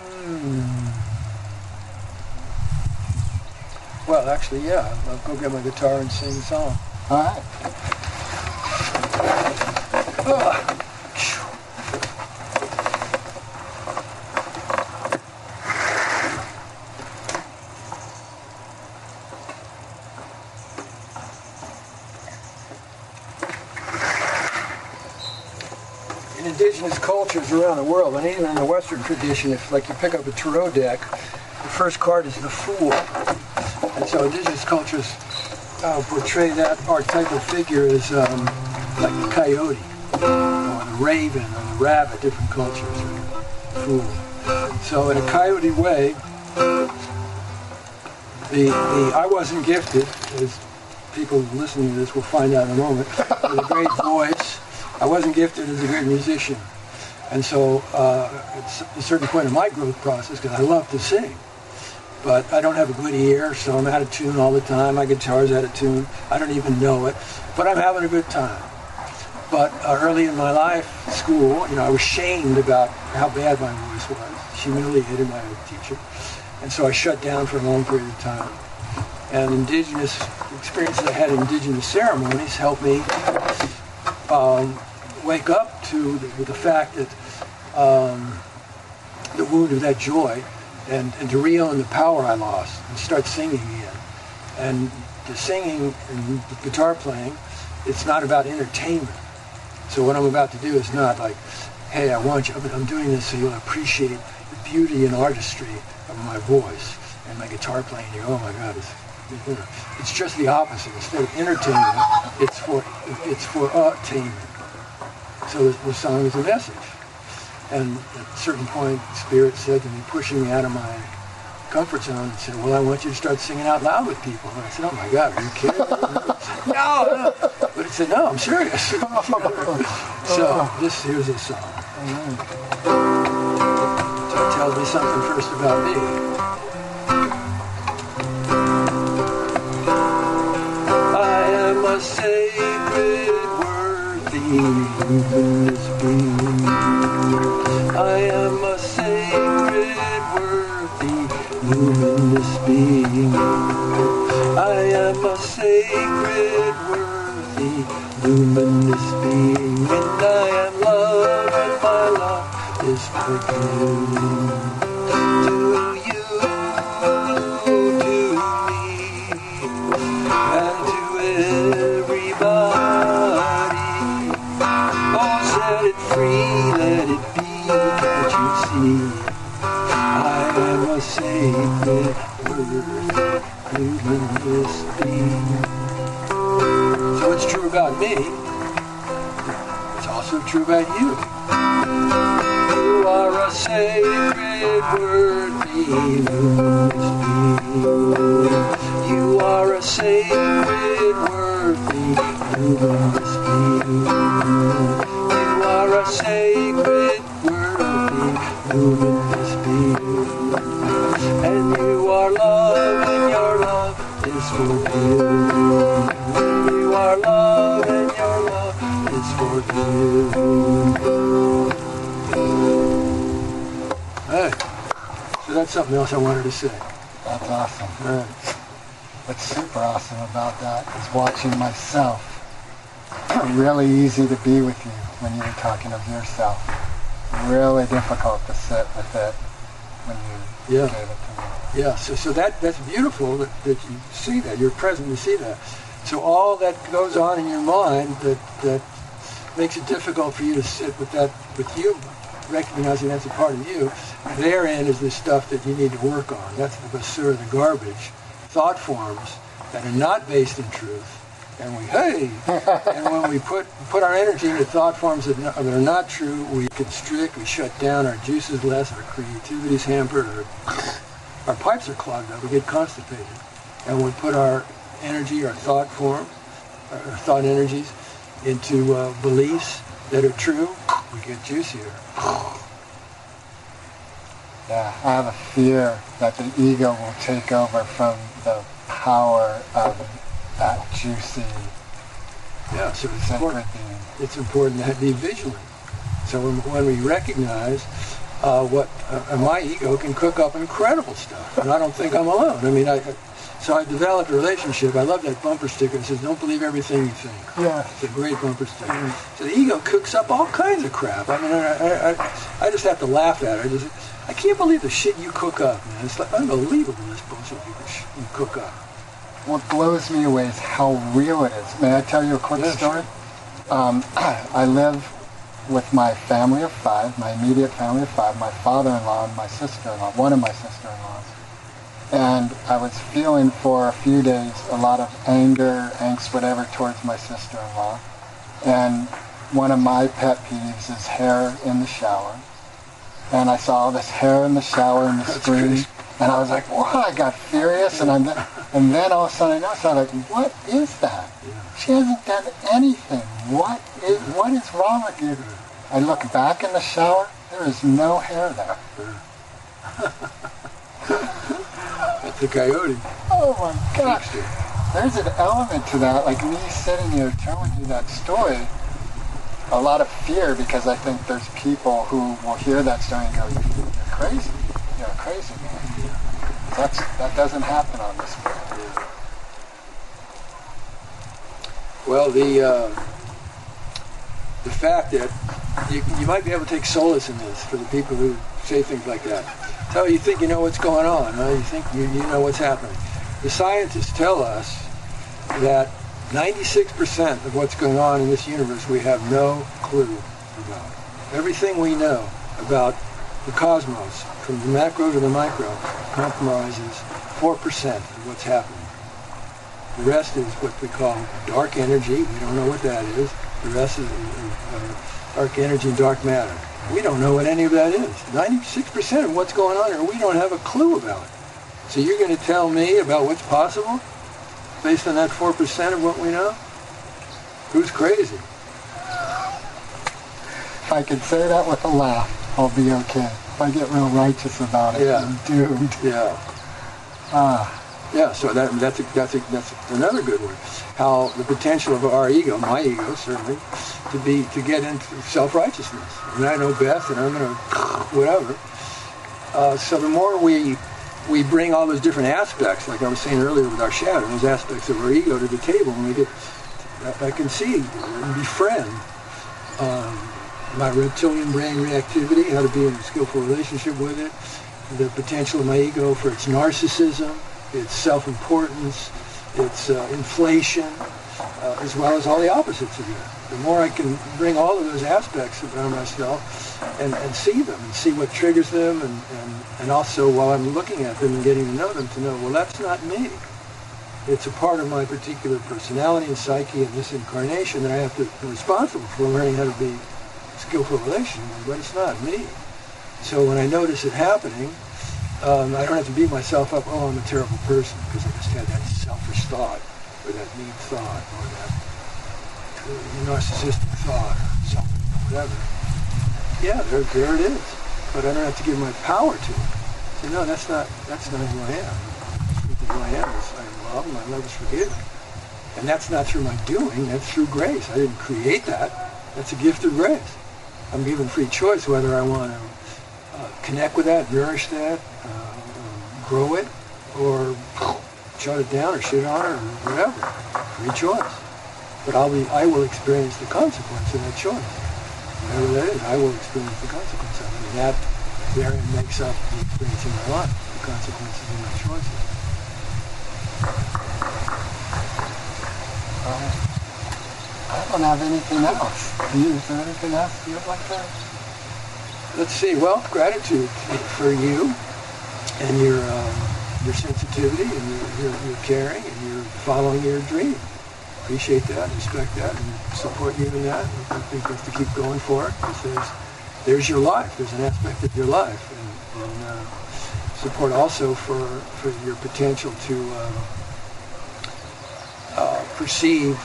Hmm. Well, actually, yeah. I'll go get my guitar and sing a song. All right. in indigenous cultures around the world, and even in the Western tradition, if like you pick up a tarot deck, the first card is the Fool, so indigenous cultures uh, portray that archetypal figure as um, like the coyote, or the raven, or the rabbit. Different cultures are Fool. So in a coyote way, the the I wasn't gifted, as people listening to this will find out in a moment, with a great voice. I wasn't gifted as a great musician. And so uh, at a certain point in my growth process, because I love to sing, but I don't have a good ear, so I'm out of tune all the time. My guitar's out of tune. I don't even know it, but I'm having a good time. But uh, early in my life, school, you know, I was shamed about how bad my voice was. Humiliated my teacher. And so I shut down for a long period of time. And indigenous experiences I had in indigenous ceremonies helped me um, wake up to the, the fact that um, the wound of that joy and, and to re-own the power I lost and start singing again. And the singing and the guitar playing, it's not about entertainment. So what I'm about to do is not like, hey, I want you, I'm doing this so you'll appreciate the beauty and artistry of my voice and my guitar playing. You go, oh my God, it's, it's just the opposite. Instead of entertainment, it's for it's for attainment. So the song is a message. And at a certain point, Spirit said to me, pushing me out of my comfort zone, and said, "Well, I want you to start singing out loud with people." And I said, "Oh my God, are you kidding?" me?" no, no. But it said, "No, I'm serious." so this here's a song. So it tells me something first about me. I am a sacred, worthy luminous being. I am a sacred, worthy luminous being. I am a sacred, worthy luminous being. And I am love, and my love is forgiving. Word. So it's true about me, it's also true about you. You are a sacred luminous being. To say. That's awesome. Right. What's super awesome about that is watching myself. really easy to be with you when you were talking of yourself. Really difficult to sit with it when you Yeah. gave it to me. Yeah, so, so that, that's beautiful that, that you see that, you're present you see that. So all that goes on in your mind that, that makes it difficult for you to sit with that, with you, recognizing that's a part of you, therein is the stuff that you need to work on. That's the basura, the garbage, thought forms that are not based in truth. And we, hey, and when we put, put our energy into thought forms that, that are not true, we constrict, we shut down, our juices less, our creativity is hampered, our our pipes are clogged up. We get constipated, and we put our energy, our thought form, our our thought energies, into uh, beliefs that are true. We get juicier. Yeah, I have a fear that the ego will take over from the power of that juicy, Yeah, so it's important. being. It's important to be vigilant. So when, when we recognize uh, what uh, my ego can cook up incredible stuff, and I don't think I'm alone. I mean, I, so I developed a relationship. I love that bumper sticker that says, "Don't believe everything you think." Yeah. It's a great bumper sticker. So the ego cooks up all kinds of crap. I mean, I, I, I, I just have to laugh at it. I just, I can't believe the shit you cook up, man. It's like unbelievable this bullshit you, you cook up. What blows me away is how real it is. May I tell you a quick Yeah, story? Um, I live with my family of five, my immediate family of five, my father-in-law and my sister-in-law, one of my sister-in-laws. And I was feeling for a few days a lot of anger, angst, whatever, towards my sister-in-law. And one of my pet peeves is hair in the shower. And I saw all this hair in the shower in the That's screen. crazy. And I was like, wow, I got furious. And, I'm, and then all of a sudden I noticed, I'm like, what is that? She hasn't done anything. What is, what is wrong with you? I look back in the shower, there is no hair there. A coyote. Oh my gosh. There's an element to that, like me sitting here telling you that story, a lot of fear because I think there's people who will hear that story and go, you're crazy. You're a crazy man. That's, that doesn't happen on this planet. Well, the uh, the fact that you, you might be able to take solace in this for the people who say things like that. So you think you know what's going on, huh? you think you, you know what's happening. The scientists tell us that 96% of what's going on in this universe we have no clue about. Everything we know about the cosmos, from the macro to the micro, compromises 4% of what's happening. The rest is what we call dark energy. We don't know what that is. The rest is uh, dark energy and dark matter. We don't know what any of that is. 96% of what's going on here, we don't have a clue about it. So you're going to tell me about what's possible based on that 4% of what we know? Who's crazy? If I could say that with a laugh, I'll be okay. If I get real righteous about it, Yeah. I'm doomed. Yeah. Ah, Yeah, so that, that's, a, that's, a, that's another good one. How the potential of our ego, my ego certainly, to be to get into self-righteousness. And I know best, and I'm going to whatever. Uh, so the more we we bring all those different aspects, like I was saying earlier with our shadow, those aspects of our ego to the table, and we get, I can see and befriend um, my reptilian brain reactivity, how to be in a skillful relationship with it, the potential of my ego for its narcissism, its self-importance, its uh, inflation, uh, as well as all the opposites of that. The more I can bring all of those aspects about myself and, and see them and see what triggers them and, and, and also while I'm looking at them and getting to know them to know, well, that's not me. It's a part of my particular personality and psyche and this incarnation that I have to be responsible for learning how to be skillful relation, but it's not me. So when I notice it happening, um, I don't have to beat myself up, oh, I'm a terrible person, because I just had that selfish thought, or that mean thought, or that uh, narcissistic thought, or something, whatever. Yeah, there, there it is. But I don't have to give my power to it. So no, that's not, that's not who I am. Who I am is I am love, and my love is forgiven. And that's not through my doing, that's through grace. I didn't create that. That's a gift of grace. I'm given free choice whether I want to uh, connect with that, nourish that, grow it, or shut it down or shit on it or whatever. Free choice. But I'll be, I will experience the consequence of that choice. Whatever that is, I will experience the consequence of it. And that therein makes up the experience in my life, the consequences of my choices. Uh, I don't have anything else. Do you, is there anything else you'd like to? Let's see. Well, gratitude for you and your um, your sensitivity and your, your, your caring and your following your dream. Appreciate that, respect that, and support you in that. I think that's to keep going for it because there's there's your life. There's an aspect of your life, and, and uh, support also for for your potential to um, uh, perceive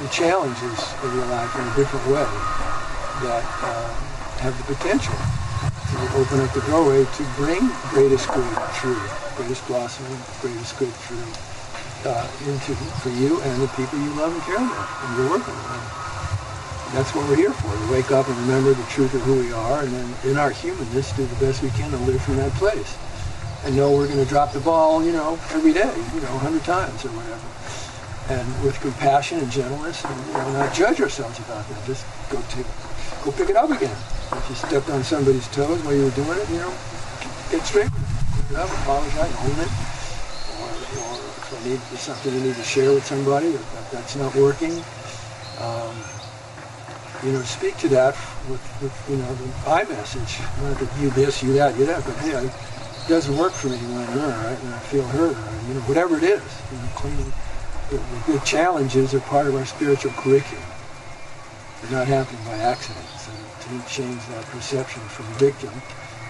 the challenges of your life in a different way that uh, have the potential to open up the doorway to bring greatest good through, greatest blossoming, greatest good through uh, into for you and the people you love and care about and you're working with. That's what we're here for, to wake up and remember the truth of who we are and then in our humanness do the best we can to live from that place. And know we're going to drop the ball, you know, every day, you know, a hundred times or whatever and with compassion and gentleness, and not judge ourselves about that. Just go take, go pick it up again. If you stepped on somebody's toes while you were doing it, you know, get straight with up, apologize, own it. Or, or if I need there's something you need to share with somebody that that's not working, um, you know, speak to that with, with you know the I message. Not that you this, you that, you that, but hey, I, it doesn't work for me when I'm right? And I feel hurt, or you know, whatever it is, you know, cleaning the, the challenges are part of our spiritual curriculum. They're not happening by accident. So to change that perception from victim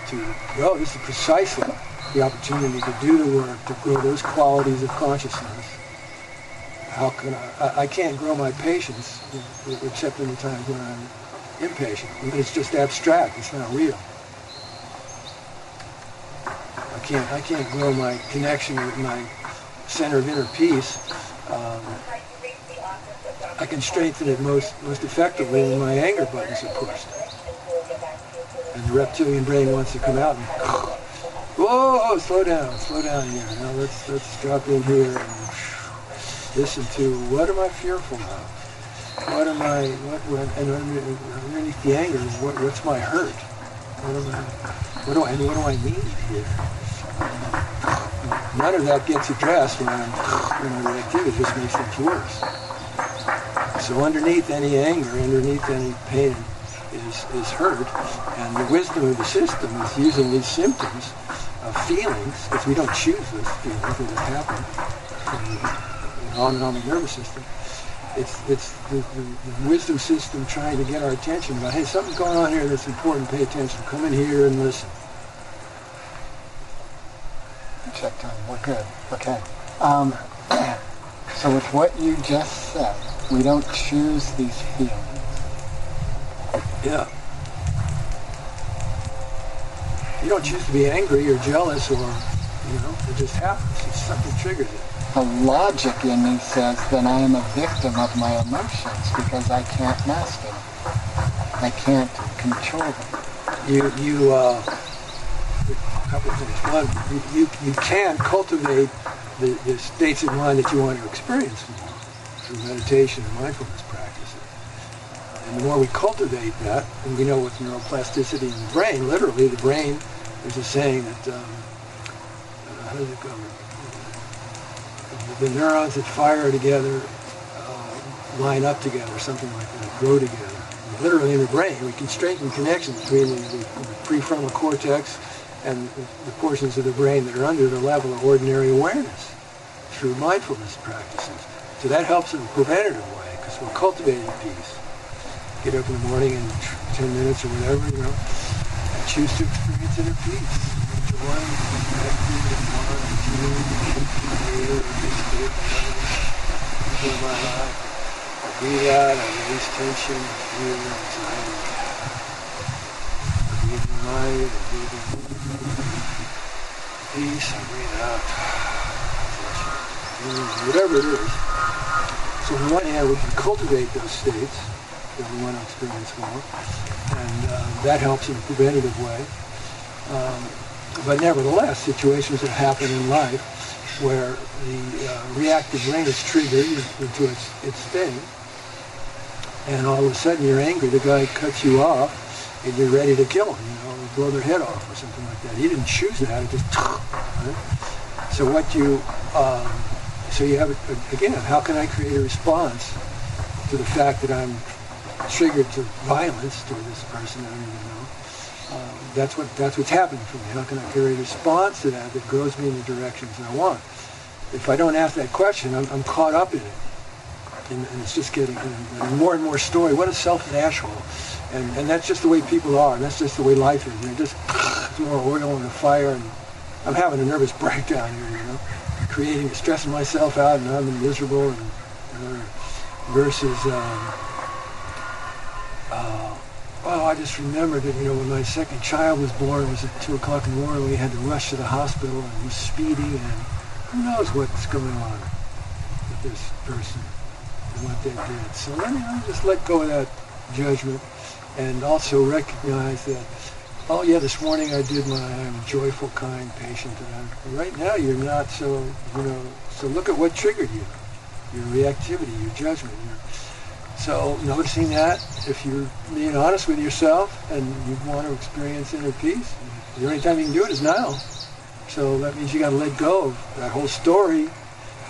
to, well, this is precisely the opportunity to do the work, to grow those qualities of consciousness. How can I, I can't grow my patience except in the times when I'm impatient. It's just abstract. It's not real. I can't, I can't grow my connection with my center of inner peace um, I can strengthen it most most effectively when my anger buttons are pushed. And the reptilian brain wants to come out and whoa, slow down, slow down here. Now let's let's drop in here and listen to what am I fearful of? What am I? What, what and underneath the anger, what, what's my hurt? What am I? What do I? What do I need here? none of that gets addressed when I'm, when I'm. It just makes things worse. So underneath any anger, underneath any pain is, is hurt. And the wisdom of the system is using these symptoms of feelings, because we don't choose those feelings, just happen from the autonomic nervous system. It's, it's the, the, the, wisdom system trying to get our attention about, hey, something's going on here that's important, pay attention, come in here and listen check time. We're good. Okay. Um, so with what you just said, we don't choose these feelings. Yeah. You don't choose to be angry or jealous or, you know, it just happens. It's something triggers it. The logic in me says that I am a victim of my emotions because I can't master them. I can't control them. You, you, uh, couple of things. One, you, you, you can cultivate the, the states of mind that you want to experience more through meditation and mindfulness. And the more we cultivate that, and we know with neuroplasticity in the brain, literally the brain, there's a saying that, um, uh, how does it go? The neurons that fire together uh, line up together, something like that, grow together. literally in the brain, we can strengthen connections between the, the, the prefrontal cortex and the portions of the brain that are under the level of ordinary awareness through mindfulness practices. So that helps in a preventative way because we're cultivating peace. Get up in the morning and 10 minutes or whatever, you know, and choose to experience inner peace. Enjoy, connected, and one, two, creator, participate, enjoy my life. I breathe out, I release tension, fear, anxiety. I breathe in light, I breathe in peace and breathe out. Whatever it is. So on one hand, we can cultivate those states we want to experience more, and uh, that helps in a preventative way. Um, but nevertheless, situations that happen in life where the uh, reactive brain is triggered into its, its thing, and all of a sudden you're angry, the guy cuts you off, and you're ready to kill him, you know, blow their head off or something like that. He didn't choose that, it just, right? So what you, um, so you have, again, how can I create a response to the fact that I'm triggered to violence toward this person I don't even know? Um, that's what that's what's happening for me. How can I create a response to that that goes me in the directions I want? If I don't ask that question, I'm, I'm caught up in it and, and it's just getting and more and more story. What a selfish asshole. And, and that's just the way people are, and that's just the way life is. They're just more oil in the fire, and I'm having a nervous breakdown here, you know, creating, stressing myself out, and I'm miserable, and uh, versus, um, uh, oh, I just remembered that, you know, when my second child was born, it was at 2 o'clock in the morning, we had to rush to the hospital, and he was speeding, and who knows what's going on with this person and what they did. So let me just let go of that judgment and also recognize that, oh yeah, this morning I did my I'm joyful, kind patient. And right now you're not so, you know, so look at what triggered you. Your reactivity, your judgment. Your, so noticing that, if you're being honest with yourself and you want to experience inner peace, the only time you can do it is now. So that means you got to let go of that whole story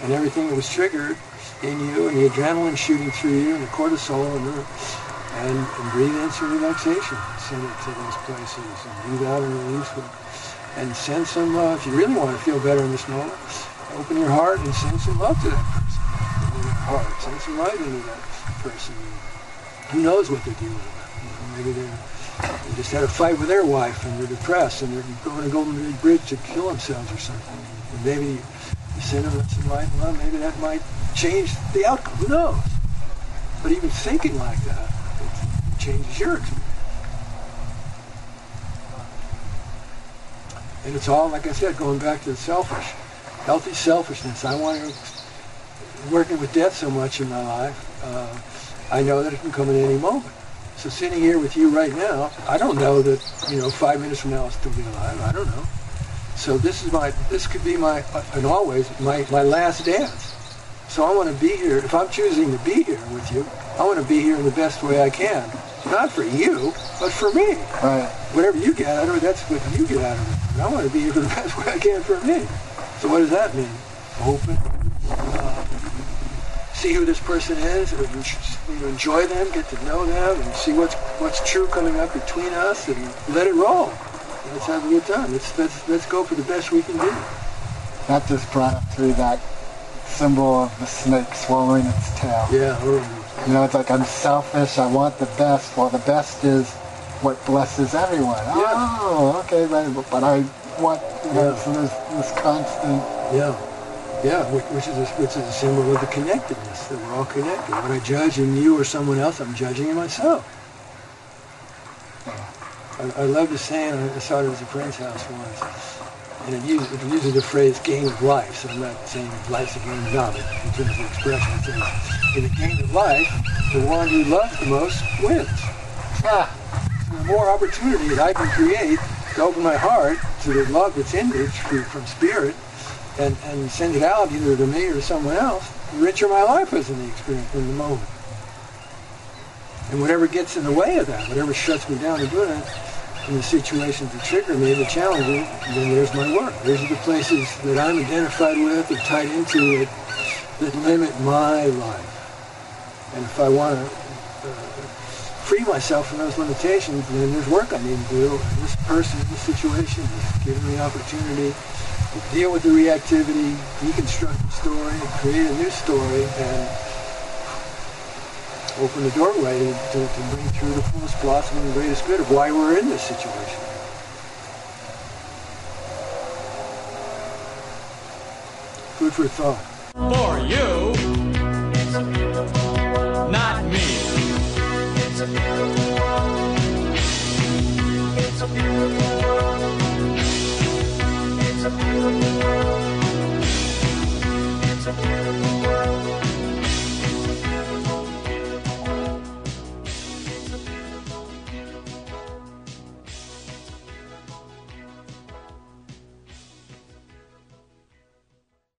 and everything that was triggered in you and the adrenaline shooting through you and the cortisol and, and, and breathe in some relaxation. Send it to those places and breathe out and release it. And send some, love. if you really want to feel better in this moment, open your heart and send some love to that person. Heart, send some light into that person. Who knows what they're dealing with? Maybe they're they just had a fight with their wife and they're depressed and they're going to go over the bridge to kill themselves or something. And maybe you send them some light, well, maybe that might change the outcome. Who knows? But even thinking like that it changes your experience. And it's all, like I said, going back to the selfish, healthy selfishness. I want to, working with death so much in my life, uh, I know that it can come at any moment. So sitting here with you right now, I don't know that, you know, five minutes from now I'll still be alive. I don't know. So this is my, this could be my, and always, my, my last dance. So I want to be here. If I'm choosing to be here with you, I want to be here in the best way I can. Not for you, but for me. Right. Whatever you get out of it, that's what you get out of it. And I want to be here for the best way I can for me. So what does that mean? Open. Uh, see who this person is, or enjoy them, get to know them, and see what's what's true coming up between us, and let it roll. Let's have a good time. Let's let's let's go for the best we can do. That just brought up through that symbol of the snake swallowing its tail. Yeah. Oh. You know, it's like I'm selfish. I want the best. Well, the best is what blesses everyone. Yeah. Oh, okay, but, but I want you know, Yeah. so there's this constant. Yeah. Yeah, which, which is a, which is a symbol of the connectedness that we're all connected. When I judge in you or someone else, I'm judging in myself. I, I love the saying. I saw it at a friend's house once, and it uses, it uses the phrase "game of life." So I'm not saying life's a game of knowledge in terms of expression. It says, in a game of life, the one who loves the most wins. Ah, the more opportunity that I can create to open my heart to the love that's in me from spirit and, and send it out either to me or someone else, the richer my life is in the experience, in the moment. And whatever gets in the way of that, whatever shuts me down to doing it, in the situations that trigger me, the challenges, then there's my work. Those are the places that I'm identified with or tied into it that limit my life. And if I want to uh, free myself from those limitations, then there's work I need to do. This person, this situation is giving me opportunity deal with the reactivity, deconstruct the story, create a new story, and open the doorway to, to, to bring through the fullest blossom and the greatest good of why we're in this situation. Food for thought. for you, not me.